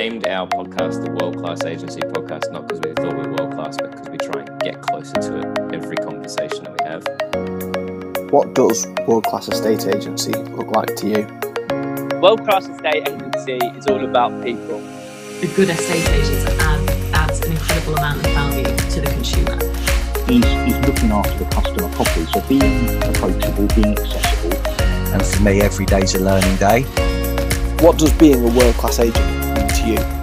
named our podcast the World Class Agency Podcast, not because we thought we were world class, but because we try and get closer to it every conversation that we have. What does world class estate agency look like to you? World class estate agency is all about people. A good estate agent add, adds an incredible amount of value to the consumer. He's, he's looking after the customer properly, so being approachable, being accessible. And for me, every day's a learning day. What does being a world class agent mean to you?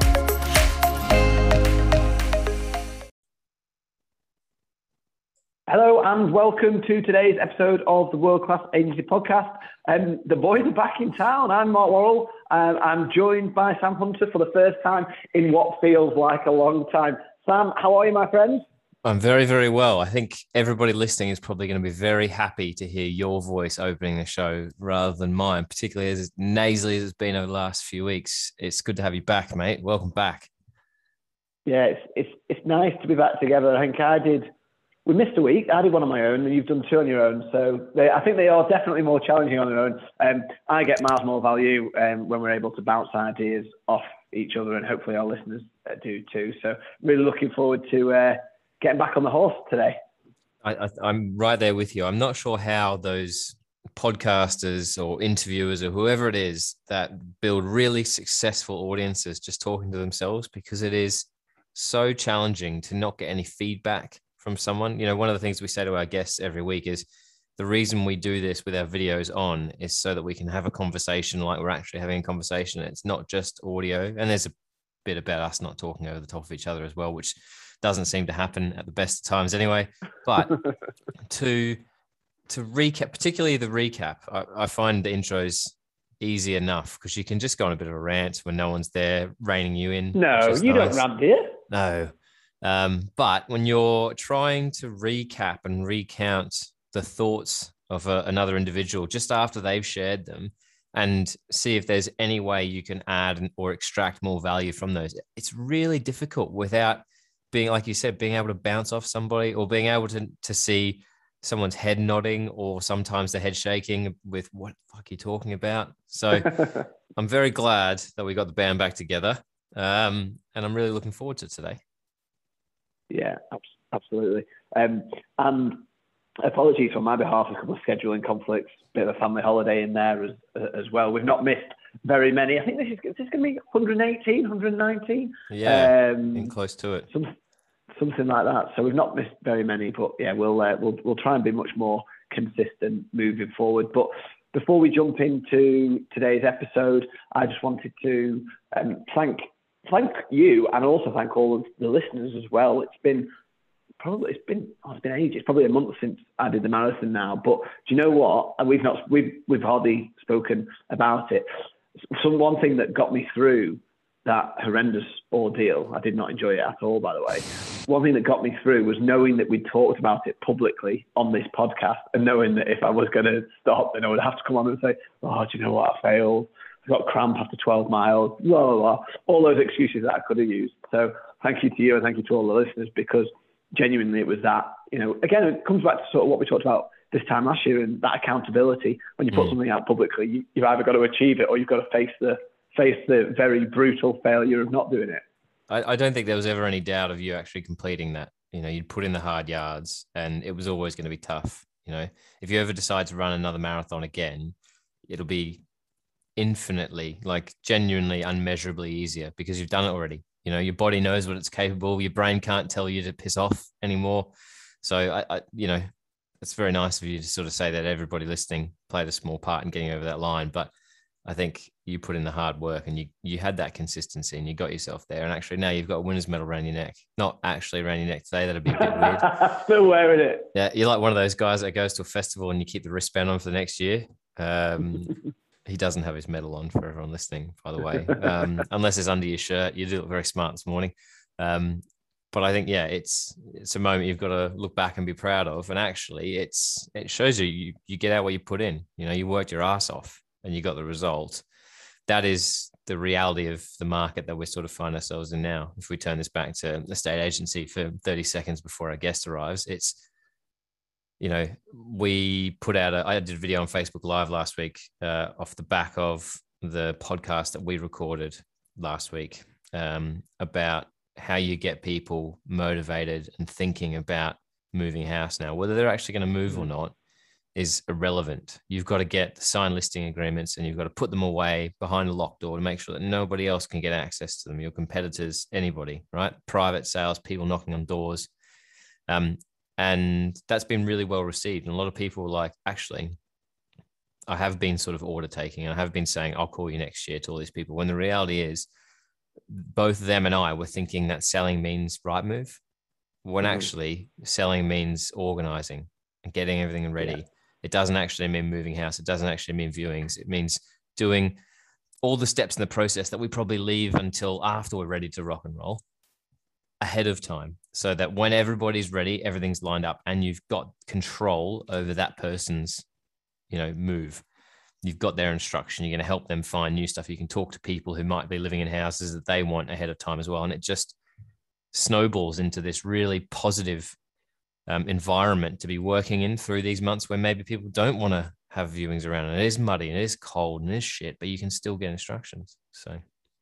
Hello and welcome to today's episode of the World Class Agency Podcast. Um, the boys are back in town. I'm Mark Worrell. Um, I'm joined by Sam Hunter for the first time in what feels like a long time. Sam, how are you, my friend? I'm very, very well. I think everybody listening is probably going to be very happy to hear your voice opening the show rather than mine, particularly as nasally as it's been over the last few weeks. It's good to have you back, mate. Welcome back. Yeah, it's it's it's nice to be back together. I think I did. We missed a week. I did one on my own, and you've done two on your own. So they, I think they are definitely more challenging on their own. Um, I get miles more value um, when we're able to bounce ideas off each other, and hopefully our listeners uh, do too. So really looking forward to. Uh, getting back on the horse today. I, am right there with you. I'm not sure how those podcasters or interviewers or whoever it is that build really successful audiences just talking to themselves because it is so challenging to not get any feedback from someone. You know, one of the things we say to our guests every week is the reason we do this with our videos on is so that we can have a conversation like we're actually having a conversation. It's not just audio. And there's a bit about us not talking over the top of each other as well, which doesn't seem to happen at the best of times anyway. But to to recap, particularly the recap, I, I find the intros easy enough because you can just go on a bit of a rant when no one's there reining you in. No, you nice. don't rant, do you? No. Um, but when you're trying to recap and recount the thoughts of a, another individual just after they've shared them and see if there's any way you can add or extract more value from those, it's really difficult without – being like you said, being able to bounce off somebody or being able to to see someone's head nodding or sometimes the head shaking with what fuck are you talking about? So I'm very glad that we got the band back together. Um, and I'm really looking forward to today. Yeah, absolutely. Um, and apologies on my behalf, a couple of scheduling conflicts, bit of a family holiday in there as, as well. We've not missed very many. I think this is this is going to be 118, 119. Yeah, um, close to it. Some, something like that. So we've not missed very many, but yeah, we'll uh, we'll we'll try and be much more consistent moving forward. But before we jump into today's episode, I just wanted to um, thank thank you and also thank all of the listeners as well. It's been probably it's been oh, it's been ages, probably a month since I did the marathon now. But do you know what? And we've not we've we've hardly spoken about it. Some one thing that got me through that horrendous ordeal. I did not enjoy it at all, by the way. One thing that got me through was knowing that we talked about it publicly on this podcast and knowing that if I was going to stop, then I would have to come on and say, oh, do you know what? I failed. I got cramp after 12 miles, blah, blah, blah. All those excuses that I could have used. So thank you to you and thank you to all the listeners because genuinely it was that, you know, again, it comes back to sort of what we talked about this time last year and that accountability. When you put mm. something out publicly, you, you've either got to achieve it or you've got to face the face the very brutal failure of not doing it. I, I don't think there was ever any doubt of you actually completing that. You know, you'd put in the hard yards and it was always going to be tough. You know, if you ever decide to run another marathon again, it'll be infinitely, like genuinely, unmeasurably easier because you've done it already. You know, your body knows what it's capable. Your brain can't tell you to piss off anymore. So, I, I you know, it's very nice of you to sort of say that everybody listening played a small part in getting over that line. But I think you put in the hard work and you you had that consistency and you got yourself there. And actually now you've got a winner's medal around your neck. Not actually around your neck today. That'd be a bit weird. Still wearing it. Yeah, you're like one of those guys that goes to a festival and you keep the wristband on for the next year. Um, he doesn't have his medal on for everyone listening, by the way. Um, unless it's under your shirt. You do look very smart this morning. Um, but I think yeah, it's it's a moment you've got to look back and be proud of. And actually, it's it shows you you, you get out what you put in. You know, you worked your ass off and you got the result. That is the reality of the market that we sort of find ourselves in now. If we turn this back to the state agency for 30 seconds before our guest arrives, it's, you know, we put out a, I did a video on Facebook Live last week uh, off the back of the podcast that we recorded last week. um, about how you get people motivated and thinking about moving house now. Whether they're actually going to move or not is irrelevant. You've got to get the signed listing agreements and you've got to put them away behind a locked door to make sure that nobody else can get access to them. Your competitors, anybody, right? Private sales, people knocking on doors. Um, and that's been really well received. And a lot of people were like, actually, I have been sort of order taking and I have been saying, I'll call you next year to all these people. When the reality is, both them and I were thinking that selling means Rightmove when mm-hmm. actually selling means organizing and getting everything ready. Yeah. It doesn't actually mean moving house. It doesn't actually mean viewings. It means doing all the steps in the process that we probably leave until after we're ready to rock and roll ahead of time so that when everybody's ready everything's lined up and you've got control over that person's you know move you've got their instruction you're going to help them find new stuff. You can talk to people who might be living in houses that they want ahead of time as well. And it just snowballs into this really positive um, environment to be working in through these months where maybe people don't want to have viewings around and it is muddy and it is cold and it is shit but you can still get instructions. So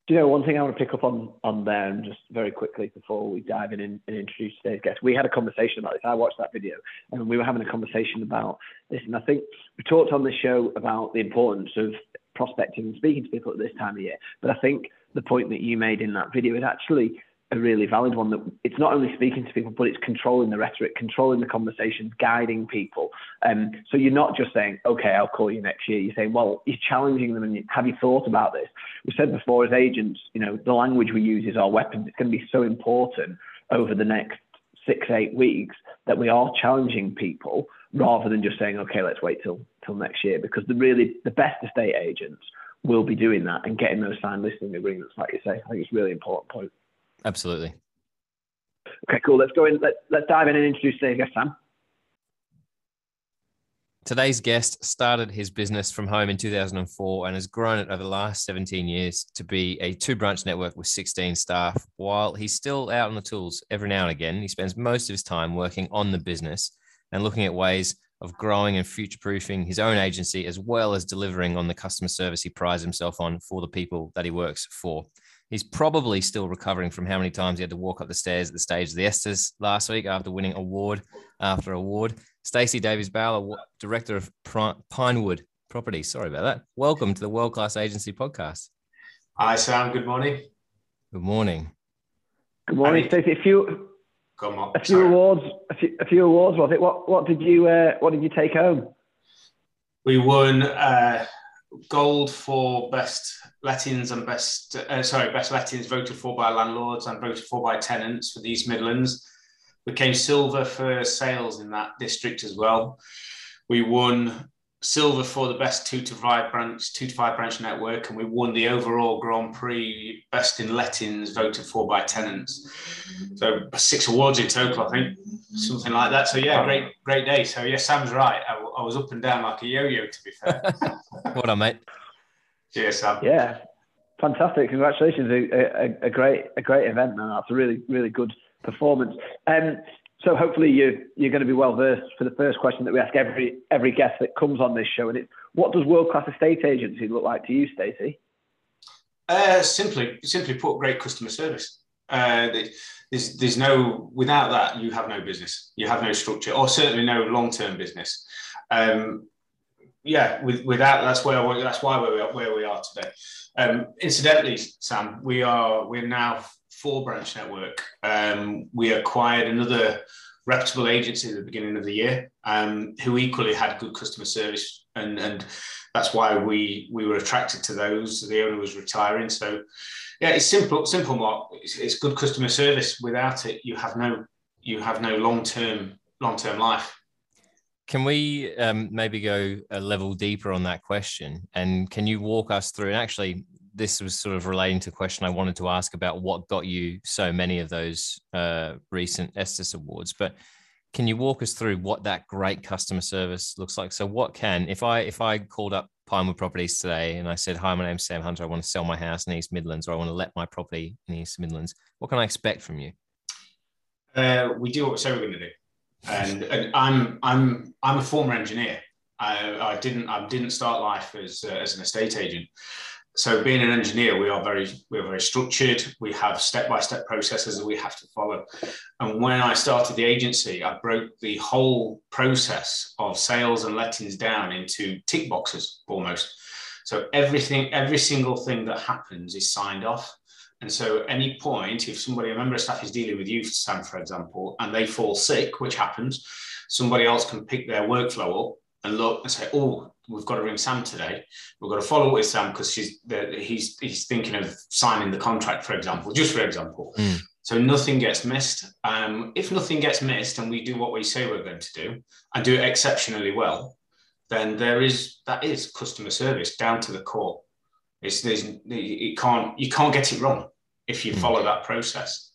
do you know one thing I want to pick up on on there and just very quickly before we dive in and, and, introduce today's guest? We had a conversation about this. I watched that video and we were having a conversation about this. And I think we talked on the show about the importance of prospecting and speaking to people at this time of year. But I think the point that you made in that video is actually a really valid one that it's not only speaking to people, but it's controlling the rhetoric, controlling the conversations, guiding people. Um, so you're not just saying, okay, I'll call you next year. You're saying, well, you're challenging them and you, have you thought about this? We said before as agents, you know, the language we use is our weapon. It's going to be so important over the next six, eight weeks that we are challenging people rather than just saying, okay, let's wait till, till next year because the really, the best estate agents will be doing that and getting those signed listing agreements, like you say. I think it's a really important point. Absolutely. Okay, cool. Let's go in. Let, let's dive in and introduce today's guest, Sam. Today's guest started his business from home in 2004 and has grown it over the last 17 years to be a two branch network with 16 staff. While he's still out on the tools every now and again, he spends most of his time working on the business and looking at ways of growing and future proofing his own agency as well as delivering on the customer service he prides himself on for the people that he works for. He's probably still recovering from how many times he had to walk up the stairs at the stage of the ESTAS last week after winning award after award. Stacey Davies Bowler, director of Pinewood Property. Sorry about that. Welcome to the World Class Agency podcast. Hi, Sam. Good morning. Good morning. Good morning, Stacey. A few, Come on. a few Sorry. awards. A few, a few awards. Was it? What? What did you? Uh, what did you take home? We won uh, gold for best lettings and best uh, sorry best lettings voted for by landlords and voted for by tenants for the East Midlands. We came silver for sales in that district as well. We won silver for the best two to five branch two to five branch network, and we won the overall Grand Prix best in lettings voted for by tenants. So six awards in total, I think, something like that. So yeah, great great day. So yeah, Sam's right. I, I was up and down like a yo-yo, to be fair. what on, mate? Cheers, Sam. Yeah, fantastic! Congratulations, a, a, a, great a great event, man. That's a really really good performance. Um, so hopefully you you're going to be well versed for the first question that we ask every every guest that comes on this show, and it's what does world class estate agency look like to you, Stacey? Uh, simply simply put, great customer service. Uh, there's there's no without that you have no business, you have no structure, or certainly no long term business. Um, yeah, with, without that's where we, that's why we're where we are today. Um, incidentally, Sam, we are we're now four branch network. Um, we acquired another reputable agency at the beginning of the year, um, who equally had good customer service, and and that's why we we were attracted to those. The owner was retiring, so yeah, it's simple, simple, Mark. It's, it's good customer service. Without it, you have no you have no long term long term life. Can we um, maybe go a level deeper on that question? And can you walk us through? And actually, this was sort of relating to a question I wanted to ask about what got you so many of those uh, recent ESTAS Awards. But can you walk us through what that great customer service looks like? So, what can if I if I called up Pinewood Properties today and I said, "Hi, my name's Sam Hunter. I want to sell my house in East Midlands, or I want to let my property in East Midlands. What can I expect from you?" Uh, we do what we say we're going to do, and, and I'm I'm I'm a former engineer. I, I didn't I didn't start life as uh, as an estate agent. So being an engineer, we are very we are very structured. We have step by step processes that we have to follow. And when I started the agency, I broke the whole process of sales and lettings down into tick boxes almost. So everything, every single thing that happens is signed off. And so, at any point, if somebody, a member of staff is dealing with you, Sam, for example, and they fall sick, which happens, somebody else can pick their workflow up and look and say, "Oh, we've got to ring Sam today. We've got to follow up with Sam because she's the, he's he's thinking of signing the contract, for example, just for example." Mm. So nothing gets missed. Um, if nothing gets missed, and we do what we say we're going to do, and do it exceptionally well, then there is that is customer service down to the core. It's there's it can't you can't get it wrong if you Mm. follow that process.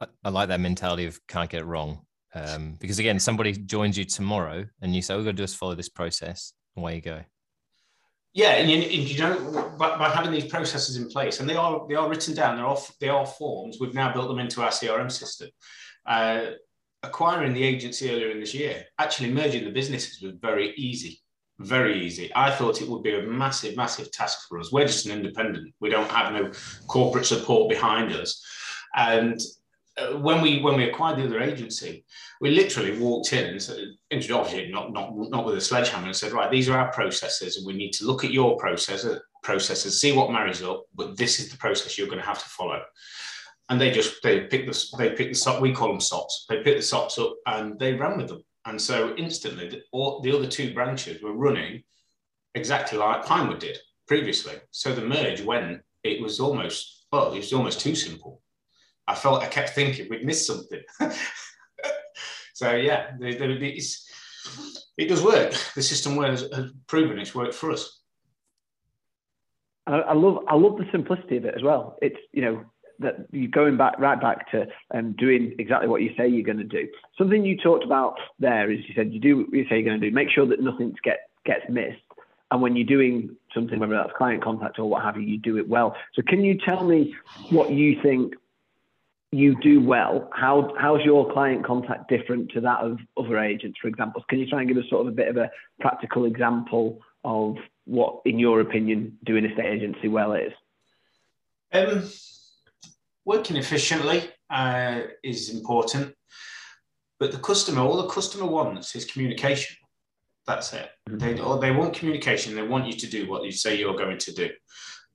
I, I like that mentality of can't get it wrong. Um, because again, somebody joins you tomorrow and you say, all we've got to just follow this process. Away you go. Yeah, and you, and you know, by, by having these processes in place, and they are they are written down, they're off they are forms. We've now built them into our CRM system. Uh, acquiring the agency earlier in this year, actually merging the businesses was very easy, very easy. I thought it would be a massive, massive task for us. We're just an independent. We don't have no corporate support behind us, and uh, when we when we acquired the other agency, we literally walked in and said, it, not not not with a sledgehammer, and said, right, these are our processes, and we need to look at your process processes, see what marries up, but this is the process you're going to have to follow. And they just they pick the they pick the. We call them socks. They pick the socks up and they ran with them. And so instantly, the, all, the other two branches were running exactly like Pinewood did previously. So the merge went. It was almost well, it was almost too simple. I felt I kept thinking we'd missed something. so yeah, it does work. The system has, proven it's worked for us. I, I love I love the simplicity of it as well. It's you know that you're going back right back to um, doing exactly what you say you're going to do. Something you talked about there is you said you do what you say you're going to do. Make sure that nothing get gets missed. And when you're doing something, whether that's client contact or what have you, you do it well. So can you tell me what you think you do well? How how's your client contact different to that of other agents, for example? Can you try and give us sort of a bit of a practical example of what, in your opinion, doing a estate agency well is? Um, working efficiently uh, is important, but the customer, all the customer wants is communication. That's it. They or they want communication. They want you to do what you say you're going to do,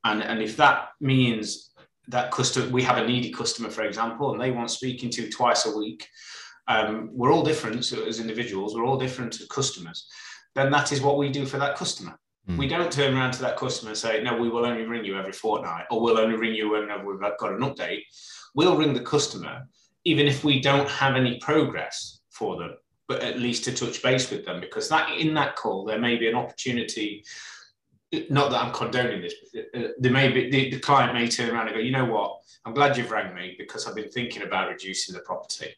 and and if that means that customer, we have a needy customer, for example, and they want speaking to twice a week. Um, we're all different so as individuals. We're all different as customers. Then that is what we do for that customer. Mm. We don't turn around to that customer and say, no, we will only ring you every fortnight, or we'll only ring you whenever we've got an update. We'll ring the customer, even if we don't have any progress for them, but at least to touch base with them, because that in that call, there may be an opportunity. Not that I'm condoning this, but uh, there may be the, the client may turn around and go, you know what, I'm glad you've rang me because I've been thinking about reducing the property.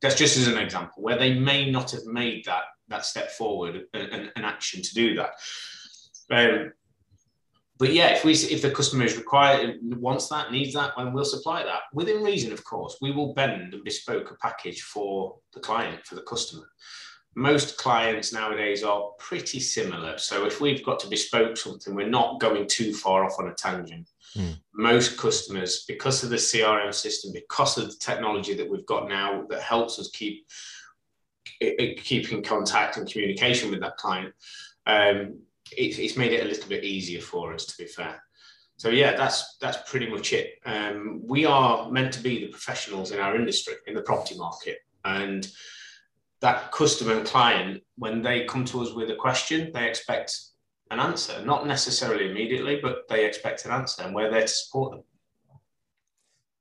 That's just as an example where they may not have made that that step forward and an action to do that. Um, but yeah, if we if the customer is required, wants that, needs that, then we'll supply that within reason. Of course, we will bend and bespoke a package for the client for the customer. Most clients nowadays are pretty similar. So if we've got to bespoke something, we're not going too far off on a tangent. Mm. Most customers, because of the CRM system, because of the technology that we've got now that helps us keep keep in contact and communication with that client, um, it, it's made it a little bit easier for us. To be fair, so yeah, that's that's pretty much it. Um, we are meant to be the professionals in our industry in the property market, and that customer and client, when they come to us with a question, they expect an answer, not necessarily immediately, but they expect an answer, and we're there to support them.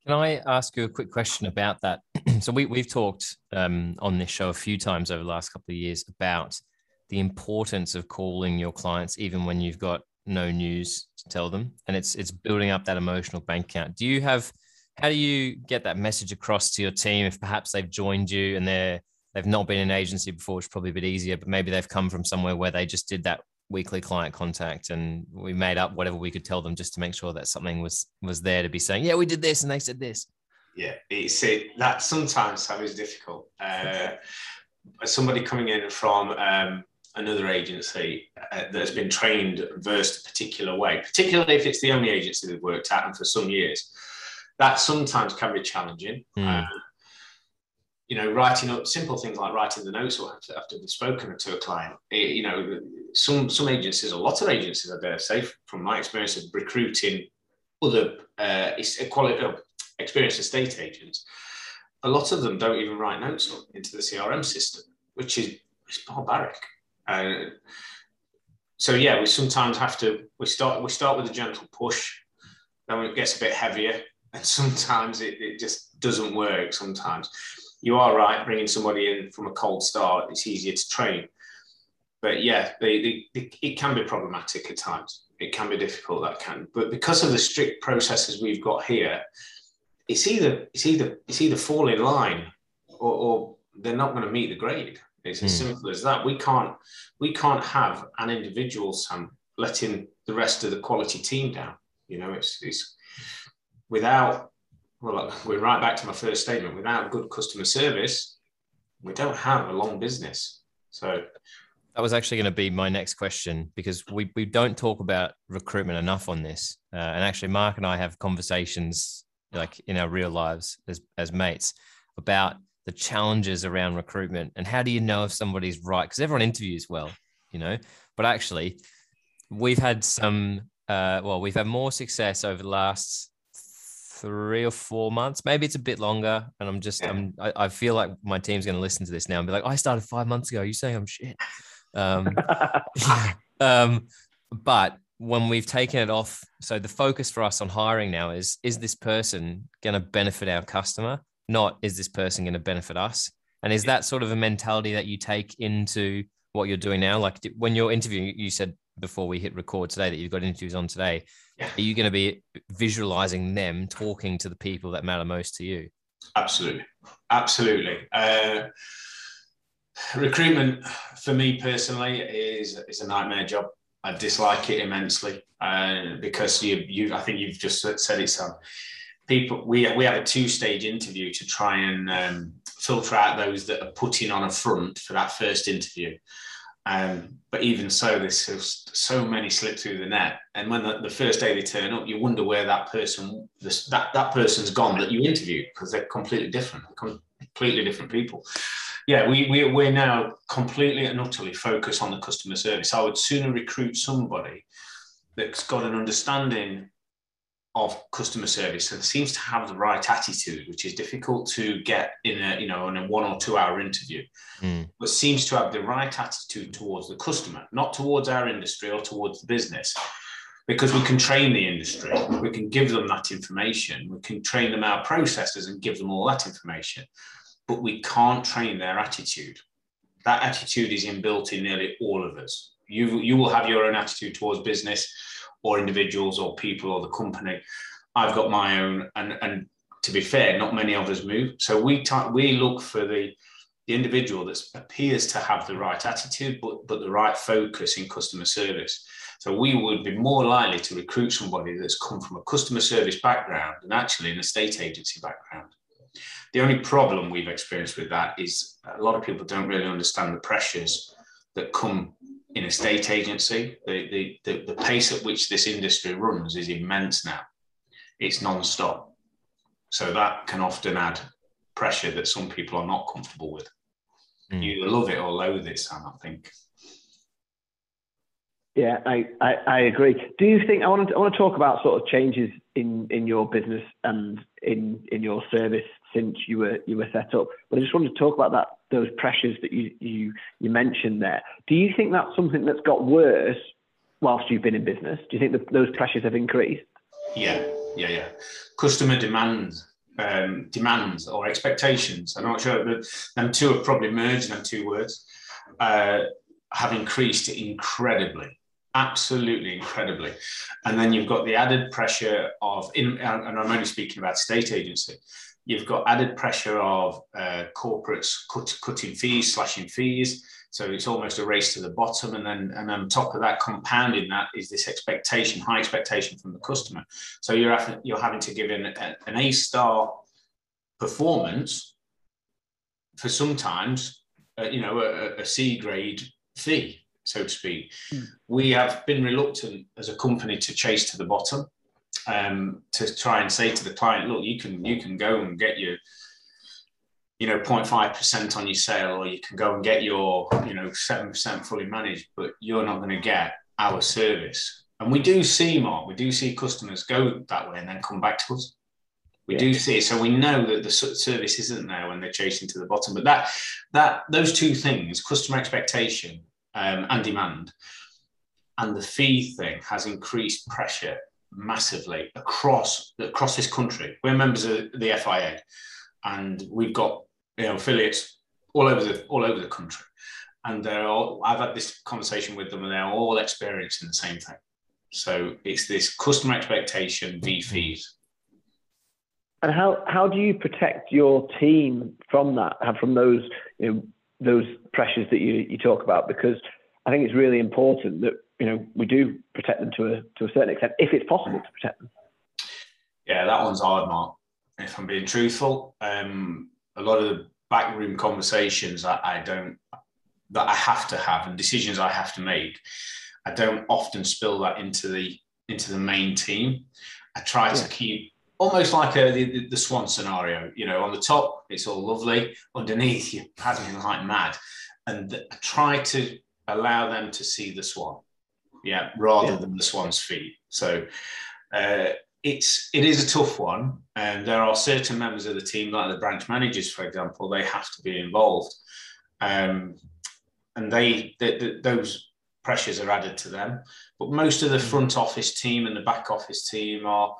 Can I ask you a quick question about that? so we, we've talked um, on this show a few times over the last couple of years about the importance of calling your clients even when you've got no news to tell them, and it's it's building up that emotional bank account. Do you have? How do you get that message across to your team if perhaps they've joined you and they're they've not been in an agency before, which is probably a bit easier, but maybe they've come from somewhere where they just did that weekly client contact and we made up whatever we could tell them just to make sure that something was was there to be saying yeah we did this and they said this yeah it's it that sometimes Sam, is difficult uh, somebody coming in from um, another agency uh, that has been trained versed a particular way, particularly if it's the only agency they've worked at and for some years. That sometimes can be challenging. Mm. You know, writing up simple things like writing the notes after, after we've spoken to a client. It, you know, some some agencies, a lot of agencies, I dare say, from my experience of recruiting other uh, quality, uh, experienced estate agents, a lot of them don't even write notes up into the CRM system, which is it's barbaric. Uh, so yeah, we sometimes have to. We start we start with a gentle push, then it gets a bit heavier, and sometimes it, it just doesn't work. Sometimes you are right, bringing somebody in from a cold start, it's easier to train. But yeah, they, they, they, it can be problematic at times. It can be difficult. That can, but because of the strict processes we've got here, it's either it's either it's either fall in line, or, or they're not going to meet the grade. It's as mm. simple as that. We can't we can't have an individual Sam letting the rest of the quality team down. You know, it's it's without well, we're right back to my first statement. Without good customer service, we don't have a long business. So that was actually going to be my next question because we, we don't talk about recruitment enough on this. Uh, and actually, Mark and I have conversations like in our real lives as, as mates about the challenges around recruitment and how do you know if somebody's right? Because everyone interviews well, you know, but actually, we've had some, uh, well, we've had more success over the last three or four months. Maybe it's a bit longer. And I'm just, yeah. I'm, I, I, feel like my team's going to listen to this now and be like, I started five months ago. Are you saying I'm shit? Um, yeah. um, but when we've taken it off, so the focus for us on hiring now is, is this person going to benefit our customer? Not is this person going to benefit us? And is that sort of a mentality that you take into what you're doing now? Like when you're interviewing, you said before we hit record today that you've got interviews on today. Yeah. Are you going to be visualizing them talking to the people that matter most to you? Absolutely. Absolutely. Uh, recruitment for me personally is, is a nightmare job. I dislike it immensely uh, because you, you, I think you've just said it, Sam. People, we, we have a two stage interview to try and um, filter out those that are putting on a front for that first interview. Um, but even so, there's so many slip through the net. And when the, the, first day they turn up, you wonder where that person, this, that, that person's gone that you interviewed because they're completely different, completely different people. Yeah, we, we, we're now completely and utterly focused on the customer service. I would sooner recruit somebody that's got an understanding of customer service and seems to have the right attitude, which is difficult to get in a you know in a one or two hour interview, mm. but seems to have the right attitude towards the customer, not towards our industry or towards the business. Because we can train the industry, we can give them that information, we can train them our processes and give them all that information, but we can't train their attitude. That attitude is inbuilt in nearly all of us. You, you will have your own attitude towards business or individuals or people or the company. I've got my own, and and to be fair, not many of us move. So we t- we look for the the individual that appears to have the right attitude, but but the right focus in customer service. So we would be more likely to recruit somebody that's come from a customer service background and actually an estate agency background. The only problem we've experienced with that is a lot of people don't really understand the pressures that come in a state agency, the, the, the, the pace at which this industry runs is immense now. It's non-stop. So that can often add pressure that some people are not comfortable with. Mm. You love it or loathe it, Sam, I think. Yeah, I, I, I, agree. Do you think I want to I want to talk about sort of changes in, in your business and in in your service since you were you were set up? But I just wanted to talk about that those pressures that you you you mentioned there. Do you think that's something that's got worse whilst you've been in business? Do you think that those pressures have increased? Yeah, yeah, yeah. Customer demands um, demands or expectations. I'm not sure, but them two have probably merged. Them two words uh, have increased incredibly absolutely incredibly. And then you've got the added pressure of, in, and I'm only speaking about state agency, you've got added pressure of uh, corporates cut, cutting fees, slashing fees. So it's almost a race to the bottom. And then, and on top of that, compounding that is this expectation, high expectation from the customer. So you're, having, you're having to give in a, an A star performance for sometimes, uh, you know, a, a C grade fee so to speak. We have been reluctant as a company to chase to the bottom, um, to try and say to the client, look, you can you can go and get your you know 0.5% on your sale or you can go and get your you know 7% fully managed but you're not going to get our service. And we do see mark we do see customers go that way and then come back to us. We do see it so we know that the service isn't there when they're chasing to the bottom but that that those two things customer expectation um, and demand and the fee thing has increased pressure massively across across this country. We're members of the fia and we've got you know affiliates all over the all over the country. And they're all i've had this conversation with them and they're all experiencing the same thing. So it's this customer expectation v fees. And how, how do you protect your team from that, from those you know, those pressures that you, you talk about? Because I think it's really important that you know we do protect them to a to a certain extent, if it's possible to protect them. yeah that one's hard mark if i'm being truthful. Um, a lot of the backroom conversations I, I don't that i have to have and decisions i have to make i don't often spill that into the into the main team. I try to keep almost like a the, the swan scenario you know on the top it's all lovely underneath you're paddling like mad. And I try to allow them to see the swan yeah rather Yeah. than the swan's feet so uh, it's it is a tough one, and there are certain members of the team, like the branch managers, for example, they have to be involved, um, and they, those pressures are added to them. But most of the front office team and the back office team are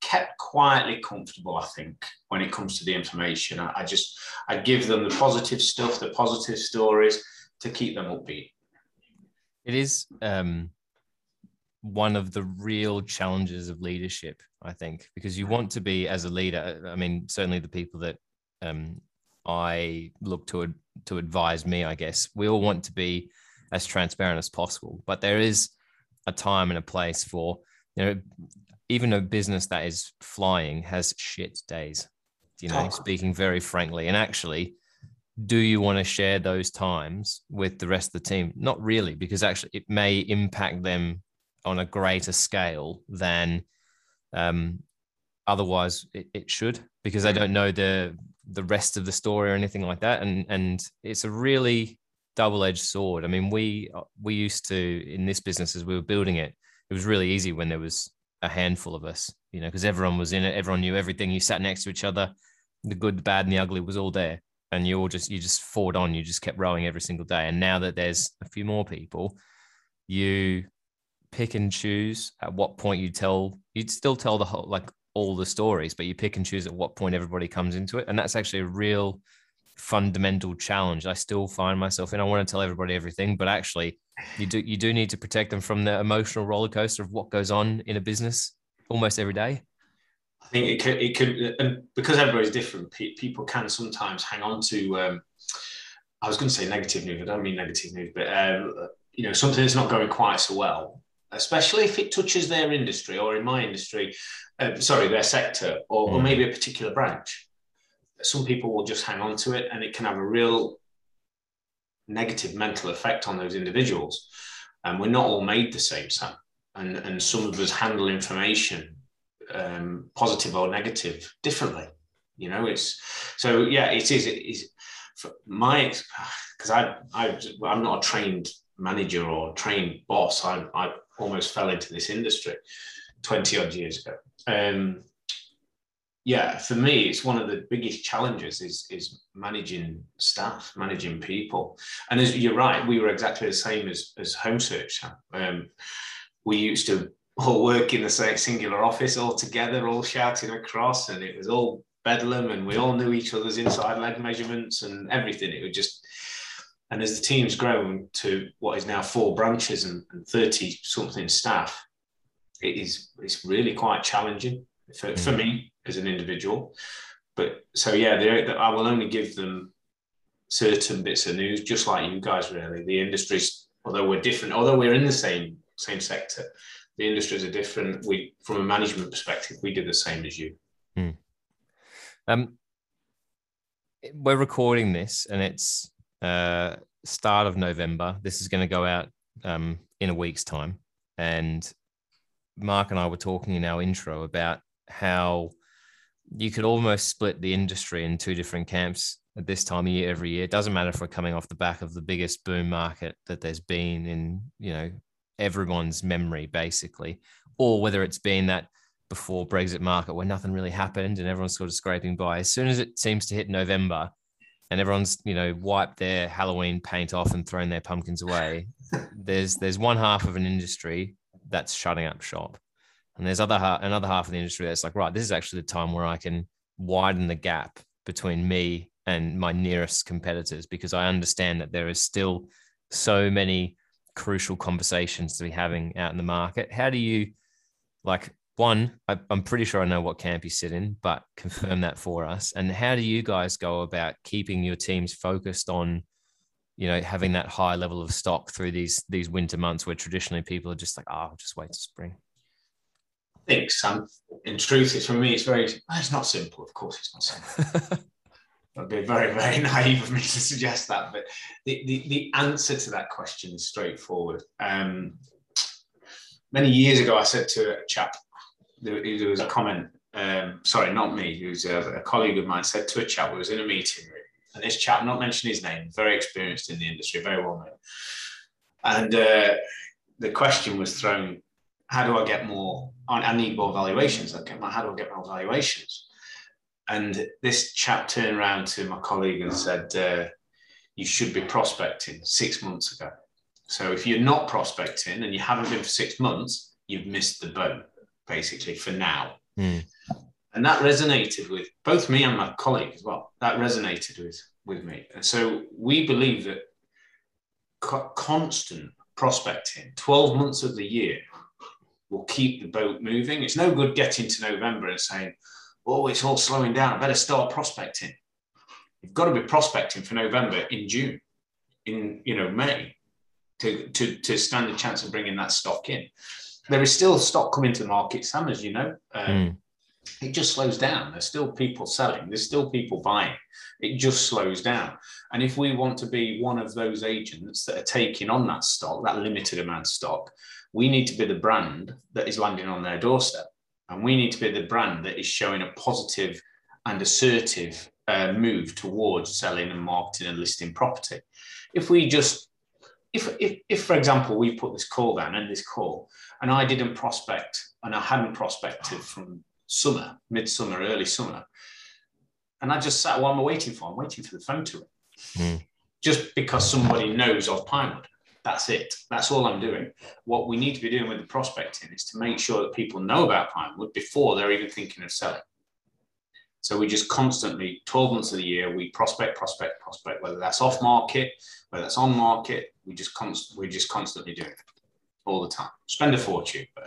kept quietly comfortable. I think when it comes to the information, I, I just I give them the positive stuff, the positive stories to keep them upbeat. It is um, one of the real challenges of leadership, I think, because you want to be as a leader. I mean, certainly the people that um, I look to to advise me, I guess, we all want to be as transparent as possible. But there is a time and a place for you know even a business that is flying has shit days. You know, Oh. speaking very frankly, and actually do you want to share those times with the rest of the team? Not really, because actually it may impact them on a greater scale than um, otherwise it, it should, because they don't know the the rest of the story or anything like that. And and it's a really double-edged sword. I mean, we we used to in this business as we were building it, it was really easy when there was a handful of us, you know, because everyone was in it, everyone knew everything. You sat next to each other, the good, the bad, and the ugly was all there and you just you just fought on you just kept rowing every single day. And now that there's a few more people you pick and choose at what point you tell you'd still tell the whole like all the stories but you pick and choose at what point everybody comes into it. And that's actually a real fundamental challenge. I still find myself in i want to tell everybody everything but actually you do you do need to protect them from the emotional roller coaster of what goes on in a business almost every day I think it could, it could, and because everybody's different, pe- people can sometimes hang on to. Um, I was going to say negative news. I don't mean negative news, but um, you know, something that's not going quite so well, especially if it touches their industry or in my industry, uh, sorry, their sector or, or Mm. maybe a particular branch. Some people will just hang on to it, and it can have a real negative mental effect on those individuals. And we're not all made the same, Sam. And and some of us handle information um, positive or negative differently. You know, it's so yeah, it is. It is for my because I I I'm not a trained manager or trained boss. I I almost fell into this industry twenty odd years ago. Um, yeah, for me, it's one of the biggest challenges is is managing staff, managing people. And as you're right, we were exactly the same as as Homesearch. Um, we used to all work in the same singular office all together, all shouting across, and it was all bedlam, and we all knew each other's inside leg measurements and everything. It was just, and as the team's grown to what is now four branches and, and 30 something staff, it is it's really quite challenging for, for mm. me as an individual. But so yeah, I will only give them certain bits of news, just like you guys. Really, the industries, although we're different, although we're in the same same sector, the industries are different. We, from a management perspective, we do the same as you. Um, we're recording this, and it's uh, start of November. This is going to go out um, in a week's time. And Mark and I were talking in our intro about how you could almost split the industry in two different camps at this time of year every year. It doesn't matter if we're coming off the back of the biggest boom market that there's been in, you know, everyone's memory, basically, or whether it's been that before Brexit market where nothing really happened and everyone's sort of scraping by. As soon as it seems to hit November and everyone's, you know, wiped their Halloween paint off and thrown their pumpkins away, there's there's one half of an industry that's shutting up shop. And there's other another half of the industry that's like, right, this is actually the time where I can widen the gap between me and my nearest competitors because I understand that there is still so many crucial conversations to be having out in the market. How do you like one? I, am pretty sure I know what camp you sit in, but confirm that for us. And how do you guys go about keeping your teams focused on, you know, having that high level of stock through these these winter months where traditionally people are just like, oh, I'll just wait to spring. I think, Sam, in truth, it's for me, it's very, it's not simple. Of course, it's not simple. It'd be very, very naive of me to suggest that. But the, the, the answer to that question is straightforward. Um, many years ago, I said to a chap, there, there was a comment, um, sorry, not me, who's a, a, colleague of mine, said to a chap who was in a meeting room. And this chap, not mentioning his name, very experienced in the industry, very well known. And uh, the question was thrown, how do I get more? I need more valuations. Okay, how do I get more valuations? And this chap turned around to my colleague and said, uh, You should be prospecting six months ago. So if you're not prospecting and you haven't been for six months, you've missed the boat, basically, for now. Mm. And that resonated with both me and my colleague as well. That resonated with, with me. And so we believe that co- constant prospecting, 12 months of the year, will keep the boat moving. It's no good getting to November and saying, oh, it's all slowing down. I better start prospecting. You've got to be prospecting for November in June, in you know May, to to to stand a chance of bringing that stock in. There is still stock coming to the market, Sam, as you know. Um, mm. It just slows down. There's still people selling. There's still people buying. It just slows down. And if we want to be one of those agents that are taking on that stock, that limited amount of stock, we need to be the brand that is landing on their doorstep. And we need to be the brand that is showing a positive and assertive uh, move towards selling and marketing and listing property. If we just, if, if, if for example, we put this call down and this call, and I didn't prospect and I hadn't prospected from summer, midsummer, early summer, and I just sat, what am I waiting for? I'm waiting for the phone to ring. Mm. Just because somebody knows of Pinewood. That's it. That's all I'm doing. What we need to be doing with the prospecting is to make sure that people know about Pinewood before they're even thinking of selling. So we just constantly, 12 months of the year, we prospect, prospect, prospect, whether that's off market, whether that's on market, we just const- we just constantly do it all the time. Spend a fortune, but.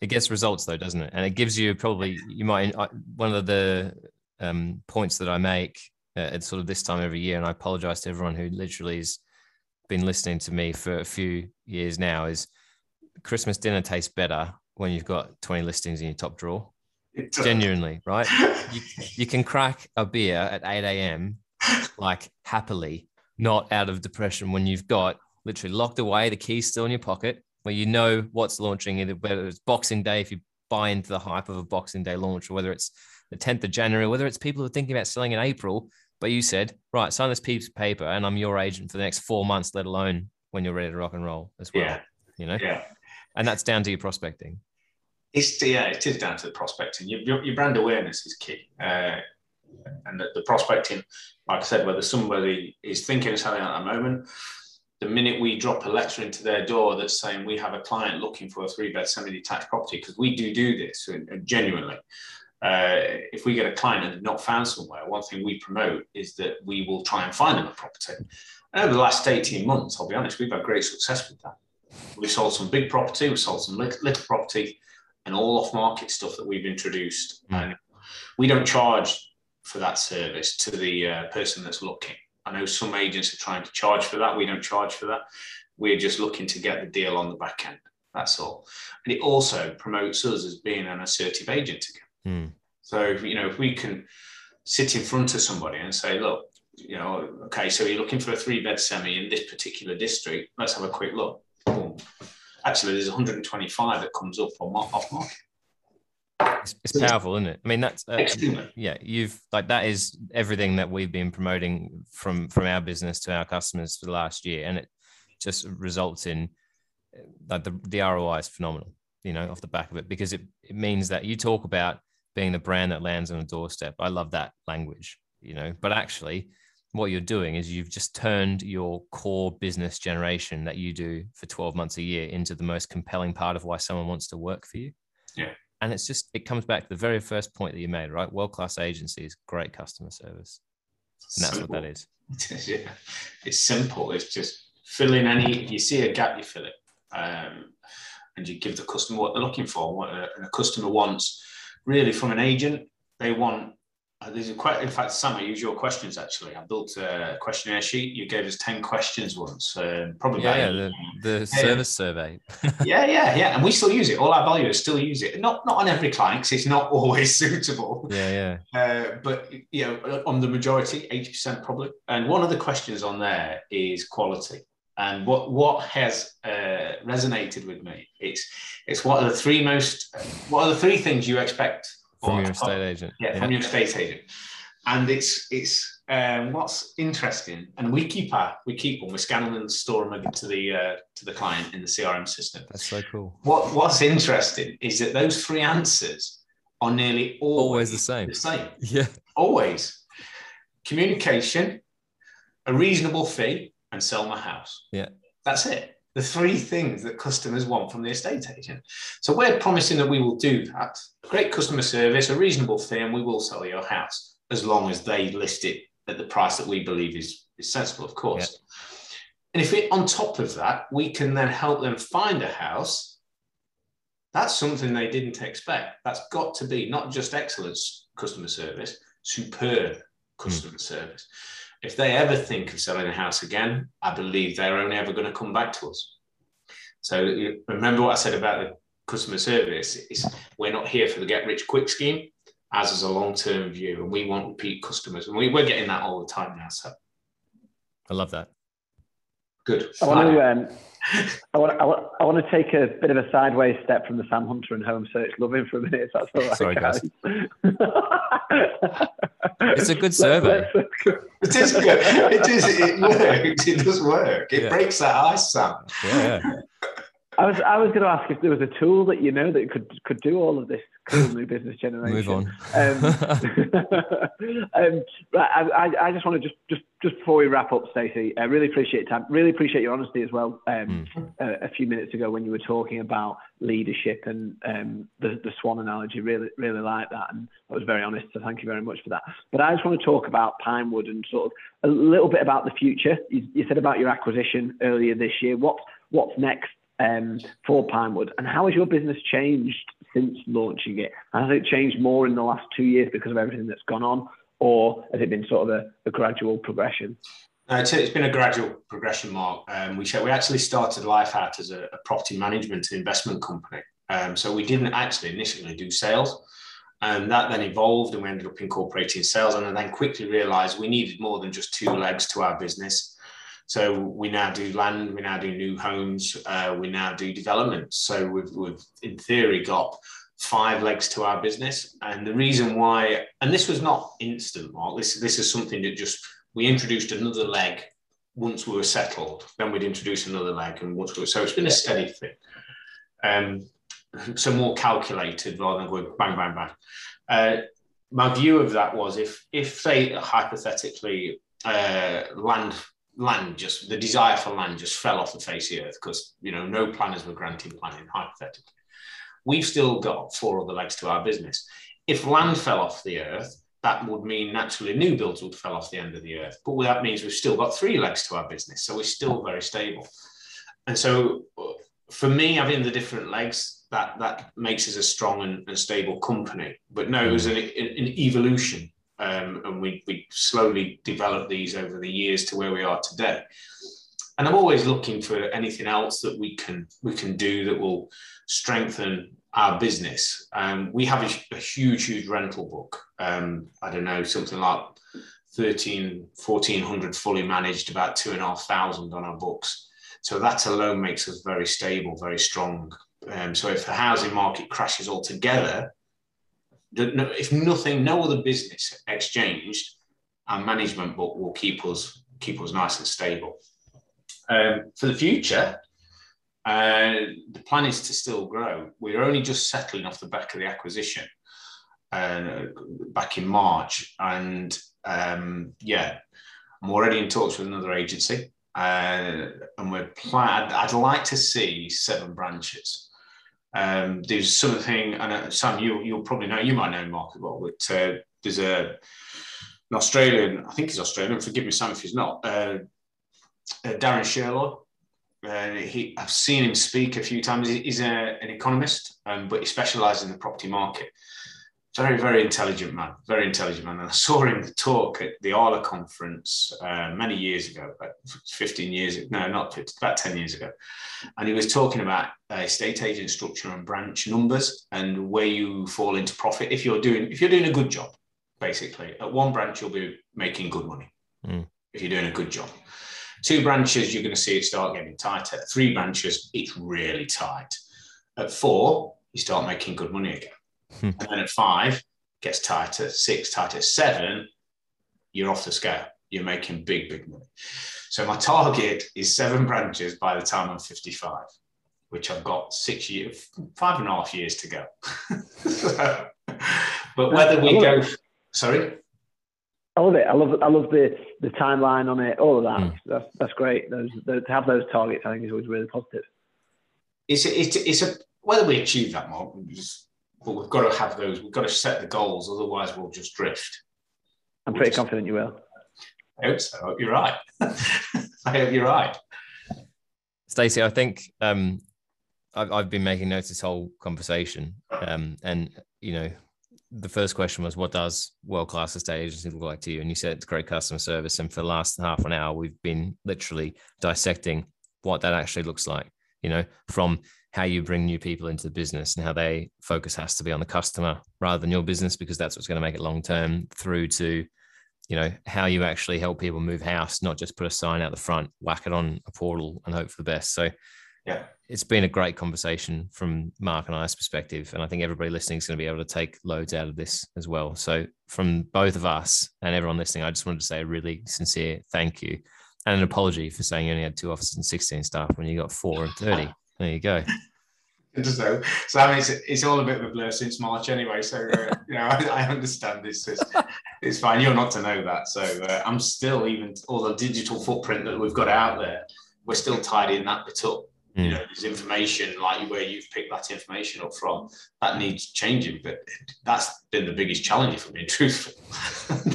It gets results though, doesn't it? And it gives you probably, you might, one of the um, points that I make uh, at sort of this time every year, and I apologize to everyone who literally is been listening to me for a few years now is Christmas dinner tastes better when you've got 20 listings in your top drawer. Genuinely, right? you, you can crack a beer at 8 a.m. like happily, not out of depression when you've got literally locked away, the keys still in your pocket, where you know what's launching, whether it's Boxing Day, if you buy into the hype of a Boxing Day launch, or whether it's the 10th of January, whether it's people who are thinking about selling in April, but you said, right, sign this piece of paper and I'm your agent for the next four months, let alone when you're ready to rock and roll as well. Yeah. You know? Yeah. And that's down to your prospecting. It's yeah, it is down to the prospecting. Your, your, your brand awareness is key. Uh, and the, the, prospecting, like I said, whether somebody is thinking of selling at the moment, the minute we drop a letter into their door that's saying we have a client looking for a three bed semi detached property, because we do do this genuinely, uh, if we get a client and they're not found somewhere, one thing we promote is that we will try and find them a property. And over the last 18 months, I'll be honest, we've had great success with that. We sold some big property, we sold some little, little property, and all off market stuff that we've introduced. Mm. And we don't charge for that service to the uh, person that's looking. I know some agents are trying to charge for that. We don't charge for that. We're just looking to get the deal on the back end. That's all. And it also promotes us as being an assertive agent again. Mm. So, you know, if we can sit in front of somebody and say, look, you know, okay, so you're looking for a three bed semi in this particular district. Let's have a quick look. Boom. Actually, there's 125 that comes up on off market. It's, it's powerful, isn't it? I mean, that's uh, yeah. You've like that is everything that we've been promoting from from our business to our customers for the last year, and it just results in like the the ROI is phenomenal. You know, off the back of it, because it it means that you talk about being the brand that lands on a doorstep. I love that language. You know, but actually, what you're doing is you've just turned your core business generation that you do for 12 months a year into the most compelling part of why someone wants to work for you. Yeah. And it's just, it comes back to the very first point that you made, right? World class agencies, great customer service. And that's what that is. yeah. It's simple. It's just fill in any, if you see a gap, you fill it. Um, and you give the customer what they're looking for, what a, a customer wants. Really, from an agent, they want uh, there's a quite, in fact, Sam, I use your questions actually. I built a questionnaire sheet. You gave us 10 questions once, uh, probably. Yeah, yeah the, the Yeah. service survey. yeah, yeah, yeah. And we still use it. All our valuers still use it. Not not on every client because it's not always suitable. yeah, yeah. Uh, but you know, on the majority, 80% probably. And one of the questions on there is quality. And what what has uh, resonated with me? It's it's what are the three most what are the three things you expect From your estate agent. yeah, from your estate agent. And it's it's um, what's interesting, and we keep our we keep them, we scan them and store them to the uh, to the client in the CRM system. That's so cool. What what's interesting is that those three answers are nearly always, Always the same. The same, Yeah. always. Communication, a reasonable fee, and sell my house. Yeah. That's it. The three things that customers want from the estate agent. So we're promising that we will do that. Great customer service, a reasonable fee, and we will sell your house as long as they list it at the price that we believe is, is sensible, of course. And if it, on top of that, we can then help them find a house, that's something they didn't expect. That's got to be not just excellent customer service, superb hmm. customer service. If they ever think of selling a house again, I believe they're only ever going to come back to us. So remember what I said about the customer service is we're not here for the get rich quick scheme, as is a long term view, and we want repeat customers, and we, we're getting that all the time now. So I love that. good. I want to, um, I want, I want, I want to take a bit of a sideways step from the Sam Hunter and Homesearch loving for a minute. If that's all right, Sorry, guys. guys. It's a good survey. Let's- let's- It is good. It is. It works. It does work. It Yeah. breaks that ice, Sam. Yeah. I was, I was going to ask if there was a tool that you know that could could do all of this cool new business generation. Move on. Um, um, right, I, I, just want to just, just just before we wrap up, Stacey, I really appreciate your time. Really appreciate your honesty as well. Um, a, a few minutes ago when you were talking about leadership and um, the the swan analogy, really really like that, and I was very honest. So thank you very much for that. But I just want to talk about Pinewood and sort of a little bit about the future. You, you said about your acquisition earlier this year. What what's next um, for Pinewood, and how has your business changed since launching it? Has it changed more in the last two years because of everything that's gone on, or has it been sort of a, a gradual progression? No, it's, it's been a gradual progression, Mark. Um, we, we actually started Life Out as a, a property management and investment company. Um, so we didn't actually initially do sales. And that then evolved and we ended up incorporating sales and then quickly realized we needed more than just two legs to our business. So we now do land, we now do new homes, uh, we now do developments. So we've, we've, in theory, got five legs to our business. And the reason why, and this was not instant, Mark, this, this is something that just, we introduced another leg once we were settled, then we'd introduce another leg. And once we were, so it's been a steady thing. Um, so more calculated rather than going bang, bang, bang. Uh, my view of that was if, if say, hypothetically, uh, land land just the desire for land just fell off the face of the earth because you know no planners were granting planning hypothetically. We've still got four other legs to our business. If land fell off the earth that would mean naturally new builds would fell off the end of the earth. But that means we've still got three legs to our business so we're still very stable. And so for me having the different legs that that makes us a strong and, and stable company. But no it was an, an evolution um, and we, we slowly developed these over the years to where we are today. And I'm always looking for anything else that we can we can do that will strengthen our business. Um, we have a, a, huge, huge rental book. Um, I don't know, something like 13, 1400 fully managed, about two and a half thousand on our books. So that alone makes us very stable, very strong. Um, so if the housing market crashes altogether, if nothing, no other business exchanged, our management book will keep us keep us nice and stable. Um, for the future, uh, the plan is to still grow. We're only just settling off the back of the acquisition uh, back in March, and um, yeah, I'm already in talks with another agency, uh, and we're plan- I'd, I'd, like to see seven branches. Um, there's something, and uh, Sam, you you'll probably know, you might know Mark as well, but uh, there's a an Australian, I think he's Australian. Forgive me, Sam, if he's not. Uh, uh, Darren Sherlock. Uh, he, I've seen him speak a few times. He's a, an economist, um, but he specialises in the property market very, very intelligent man, very intelligent man. And I saw him talk at the ARLA conference uh, many years ago, about 15 years, no, not 15, about 10 years ago. And he was talking about uh, estate agent structure and branch numbers and where you fall into profit. If you're doing, if you're doing a good job, basically at one branch, you'll be making good money. Mm. If you're doing a good job. Two branches, you're going to see it start getting tighter. Three branches, it's really tight. At four, you start making good money again. Hmm. and then at five, gets tighter, six, tighter, seven, you're off the scale. You're making big, big money. So my target is seven branches by the time I'm 55, which I've got six years, five and a half years to go. but whether we go, sorry. I love it. I love I love the the timeline on it. All of that. Mm. That's that's great. Those, those, to have those targets, I think, is always really positive. It's a, it's a, it's a whether we achieve that, Mark, but we've got to have those. We've got to set the goals, otherwise we'll just drift. I'm pretty confident you will. I hope so. I hope you're right. I hope you're right. Stacey, I think um, I've, I've, been making notes this whole conversation, um, and you know, the first question was, "What does world-class estate agency look like to you?" And you said it's great customer service. And for the last half an hour, we've been literally dissecting what that actually looks like. You know, from how you bring new people into the business and how they focus has to be on the customer rather than your business because that's what's going to make it long term through to you know how you actually help people move house not just put a sign out the front whack it on a portal and hope for the best. So yeah. it's been a great conversation from mark and i's perspective and i think everybody listening is going to be able to take loads out of this as well. So from both of us and everyone listening i just wanted to say a really sincere thank you and an apology for saying you only had two offices and 16 staff when you got four and 30 there you go. So, so I mean, it's, it's all a bit of a blur since March anyway. So, uh, you know, I, I understand this. It's, it's, fine. You're not to know that. So, uh, I'm still, even all the digital footprint that we've got out there, we're still tidying that bit up. Mm. You hmm. know, there's information like where you've picked that information up from that needs changing. But that's been the biggest challenge for me, truthful,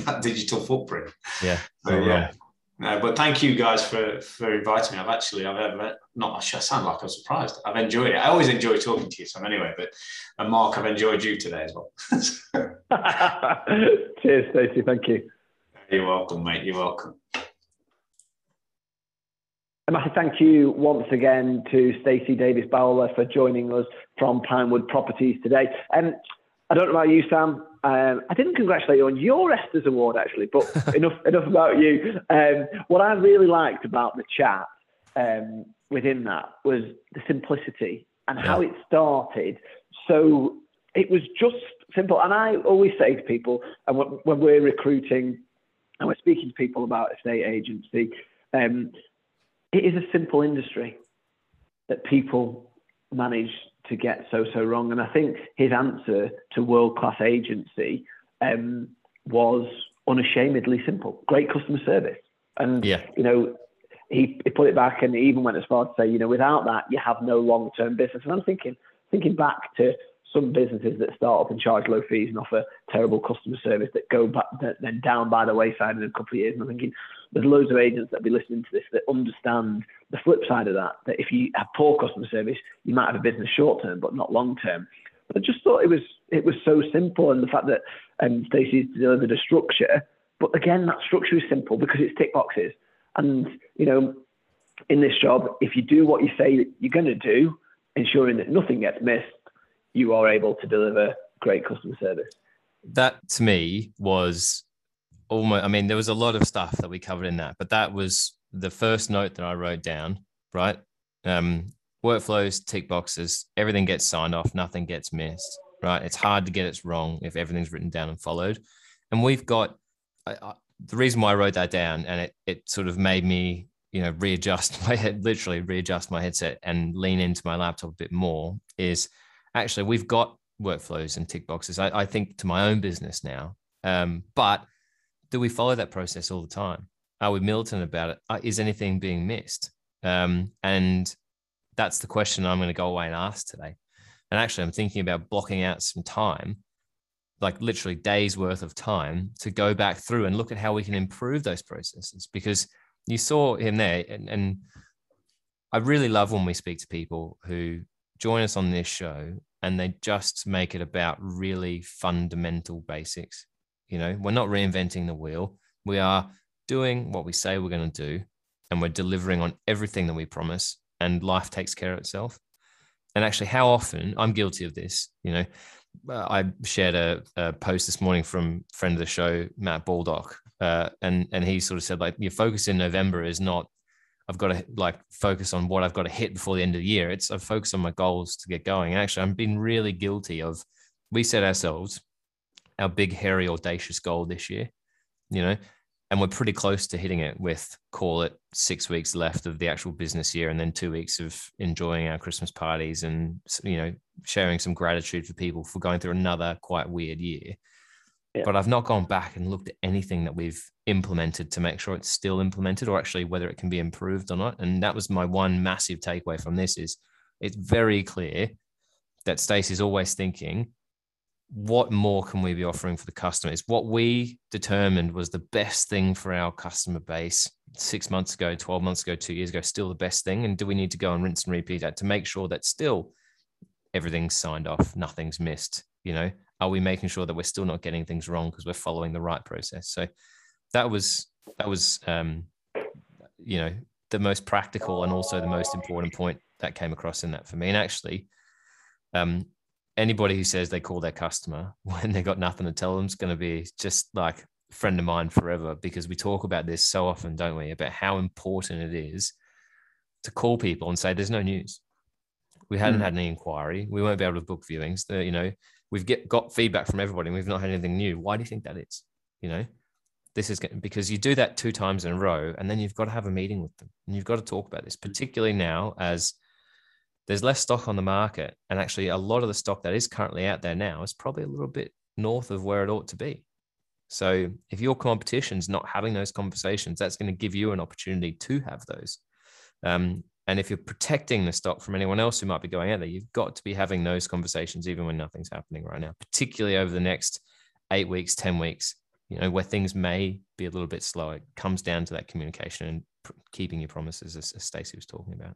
that digital footprint. Yeah. So, yeah. No, but thank you guys for for inviting me. I've actually I've ever not I sound like I'm surprised. I've enjoyed it. I always enjoy talking to you, Sam. Anyway, but and Mark, I've enjoyed you today as well. Cheers, Stacey. Thank you. You're welcome, mate. You're welcome. A massive thank you once again to Stacey Davies-Bowler for joining us from Pinewood Properties today. And um, I don't know about you, Sam. Um, I didn't congratulate you on your ESTAS Award, actually, but enough enough about you. Um, what I really liked about the chat um, within that was the simplicity and how it started. So it was just simple. And I always say to people, and when we're recruiting and we're speaking to people about estate agency, um, it is a simple industry that people manage to get so so wrong. And I think his answer to world class agency um, was unashamedly simple: great customer service. And yeah. you know, he, he put it back and even went as far to say, you know, without that, you have no long term business. And I'm thinking thinking back to some businesses that start up and charge low fees and offer terrible customer service that go back then down by the wayside in a couple of years. And I'm thinking there's loads of agents that be listening to this that understand the flip side of that. That if you have poor customer service, you might have a business short term, but not long term. But I just thought it was it was so simple, and the fact that um, Stacey's delivered a structure. But again, that structure is simple because it's tick boxes. And you know, in this job, if you do what you say you're going to do, ensuring that nothing gets missed, you are able to deliver great customer service. That to me was almost i mean there was a lot of stuff that we covered in that but that was the first note that i wrote down right? Um workflows tick boxes everything gets signed off nothing gets missed right? It's hard to get it wrong if everything's written down and followed. And we've got I, the reason why i wrote that down and it, it sort of made me you know readjust my head literally readjust my headset and lean into my laptop a bit more is actually we've got workflows and tick boxes i, I think to my own business now um, but do we follow that process all the time? Are we militant about it? Uh, anything being missed? Um, and that's the question I'm going to go away and ask today. And actually, I'm thinking about blocking out some time, like literally days worth of time, to go back through and look at how we can improve those processes. Because you saw him there, and, and I really love when we speak to people who join us on this show and they just make it about really fundamental basics. You know, we're not reinventing the wheel. We are doing what we say we're going to do, and we're delivering on everything that we promise, and life takes care of itself. And actually, how often I'm guilty of this, you know, uh, I shared a, a post this morning from friend of the show, Matt Baldock, uh, and and he sort of said like your focus in November is not I've got to like focus on what I've got to hit before the end of the year. It's I focus on my goals to get going. Actually, I've been really guilty of we set ourselves our big, hairy, audacious goal this year, you know, and we're pretty close to hitting it with call it six weeks left of the actual business year and then two weeks of enjoying our Christmas parties and, you know, sharing some gratitude for people for going through another quite weird year. Yeah. But I've not gone back and looked at anything that we've implemented to make sure it's still implemented or actually whether it can be improved or not. And that was my one massive takeaway from this is it's very clear that Stacey's always thinking what more can we be offering for the customers? What we determined was the best thing for our customer base six months ago, 12 months ago, two years ago, still the best thing? And do we need to go and rinse and repeat that to make sure that still everything's signed off, nothing's missed? You know, are we making sure that we're still not getting things wrong because we're following the right process? So that was, that was, um, you know, the most practical and also the most important point that came across in that for me. And actually, um, anybody who says they call their customer when they got nothing to tell them is going to be just like friend of mine forever because we talk about this so often, don't we? About how important it is to call people and say, there's no news. We hadn't mm. had any inquiry. We won't be able to book viewings. The, you know, we've get, got feedback from everybody and we've not had anything new. Why do you think that is? You know, this is because you do that two times in a row and then you've got to have a meeting with them and you've got to talk about this, particularly now as there's less stock on the market. And actually, a lot of the stock that is currently out there now is probably a little bit north of where it ought to be. So if your competition's not having those conversations, that's going to give you an opportunity to have those. Um, and if you're protecting the stock from anyone else who might be going out there, you've got to be having those conversations even when nothing's happening right now, particularly over the next eight weeks, 10 weeks, you know, where things may be a little bit slower. It comes down to that communication and pr- keeping your promises, as, as Stacey was talking about.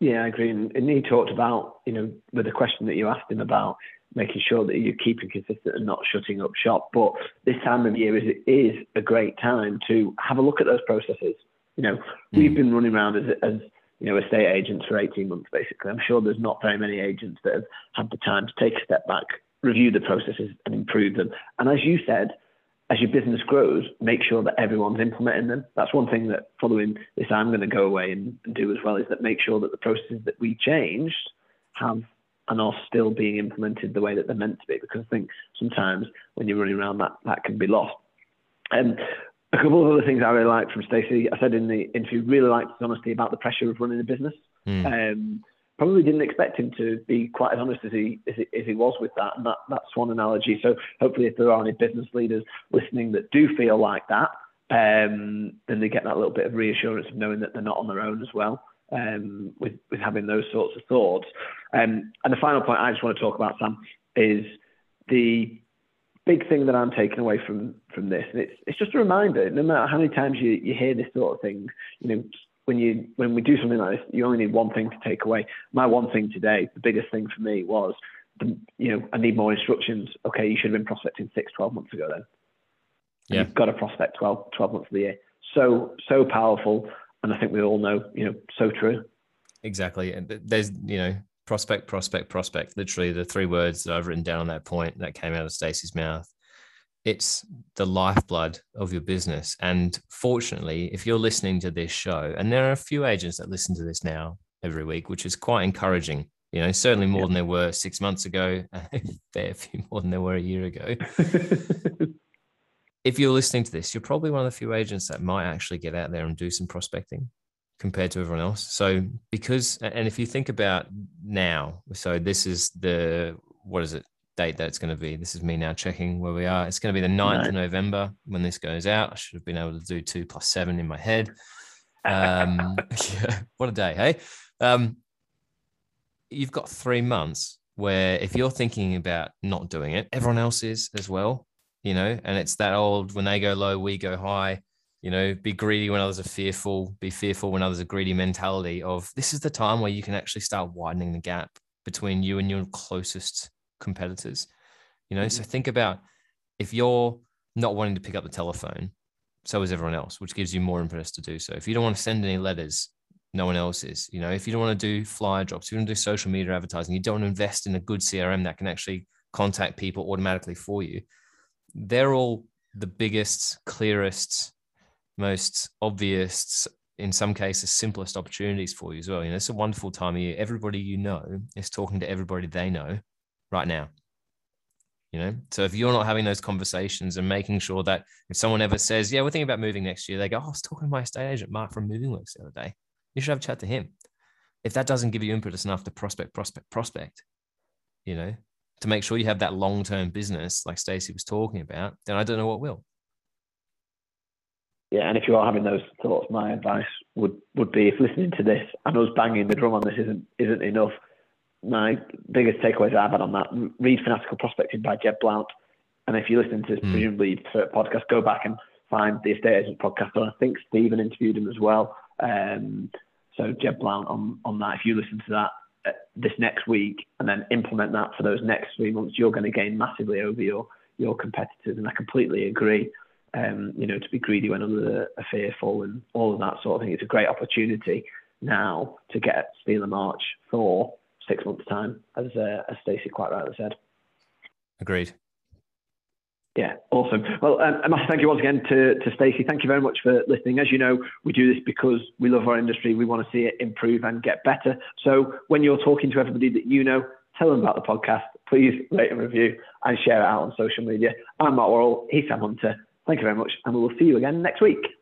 Yeah, I agree. And, he talked about, you know, with the question that you asked him about making sure that you're keeping consistent and not shutting up shop. But this time of year is is a great time to have a look at those processes. You know, mm. we've been running around as, as you know, estate agents for 18 months, basically. I'm sure there's not very many agents that have had the time to take a step back, review the processes and improve them. And as you said, as your business grows, make sure that everyone's implementing them. That's one thing that following this, I'm going to go away and, and do as well is that make sure that the processes that we changed have and are still being implemented the way that they're meant to be. Because I think sometimes when you're running around, that that can be lost. Um, a couple of other things I really liked from Stacey. I said in the interview, really liked his honesty about the pressure of running a business. Mm. Um, probably didn't expect him to be quite as honest as he, as he, as he was with that. And that, that's one analogy. So hopefully, if there are any business leaders listening that do feel like that, um, then they get that little bit of reassurance of knowing that they're not on their own as well. Um, with with having those sorts of thoughts, um, and the final point I just want to talk about, Sam, is the big thing that I'm taking away from from this, and it's it's just a reminder. No matter how many times you, you hear this sort of thing, you know, when you when we do something like this, you only need one thing to take away. My one thing today, the biggest thing for me was, the, you know, I need more instructions. Okay, you should have been prospecting six, 12 months ago then. Yeah. You've got to prospect 12, 12 months of the year. So, so powerful. And I think we all know, you know, so true. Exactly. And there's, you know, prospect, prospect, prospect, literally the three words that I've written down on that point that came out of Stacey's mouth it's the lifeblood of your business. And fortunately, if you're listening to this show, and there are a few agents that listen to this now every week, which is quite encouraging. You know, certainly more than there were six months ago, a fair few more than there were a year ago. if you're listening to this, you're probably one of the few agents that might actually get out there and do some prospecting compared to everyone else. So, because, and if you think about now, so this is the, what is it, date that it's going to be. This is me now checking where we are. It's going to be the 9th right. of November when this goes out. I should have been able to do two plus seven in my head. Um, yeah, what a day, hey? Um, you've got three months where if you're thinking about not doing it, everyone else is as well, you know, and it's that old when they go low, we go high. You know, be greedy when others are fearful, be fearful when others are greedy mentality of this is the time where you can actually start widening the gap between you and your closest competitors. You know, so mm-hmm. think about if you're not wanting to pick up the telephone, so is everyone else, which gives you more impetus to do so. If you don't want to send any letters, no one else is. You know, if you don't want to do flyer drops, if you want to do social media advertising, you don't want to invest in a good CRM that can actually contact people automatically for you. They're all the biggest, clearest, most obvious, in some cases, simplest opportunities for you as well. You know, it's a wonderful time of year. Everybody you know is talking to everybody they know right now. You know, so if you're not having those conversations and making sure that if someone ever says, "Yeah, we're thinking about moving next year," they go, "Oh, I was talking to my estate agent Mark from Moving Works the other day." You should have a chat to him. If that doesn't give you impetus enough to prospect, prospect, prospect, you know, to make sure you have that long-term business, like Stacey was talking about, then I don't know what will. Yeah, and if you are having those thoughts, my advice would would be if listening to this and us banging the drum on this isn't isn't enough, my biggest takeaways I've had on that, read Fanatical Prospecting by Jeb Blount. And if you listen to this, mm. presumably podcast, go back and find the Estate Agent podcast. And I think Stephen interviewed him as well. Um, so Jeb Blount on, on that. If you listen to that uh, this next week and then implement that for those next three months, you're going to gain massively over your, your competitors. And I completely agree. Um, you know, to be greedy when others are, fearful and all of that sort of thing. It's a great opportunity now to get Steeler March for six months' time, as uh, as Stacey quite rightly said. Agreed. Yeah, awesome. Well, um, thank you once again to, to Stacey. Thank you very much for listening. As you know, we do this because we love our industry. We want to see it improve and get better. So when you're talking to everybody that you know, tell them about the podcast. Please rate and review and share it out on social media. I'm Matt Worrell. He's Sam Hunter. Thank you very much, and we will see you again next week.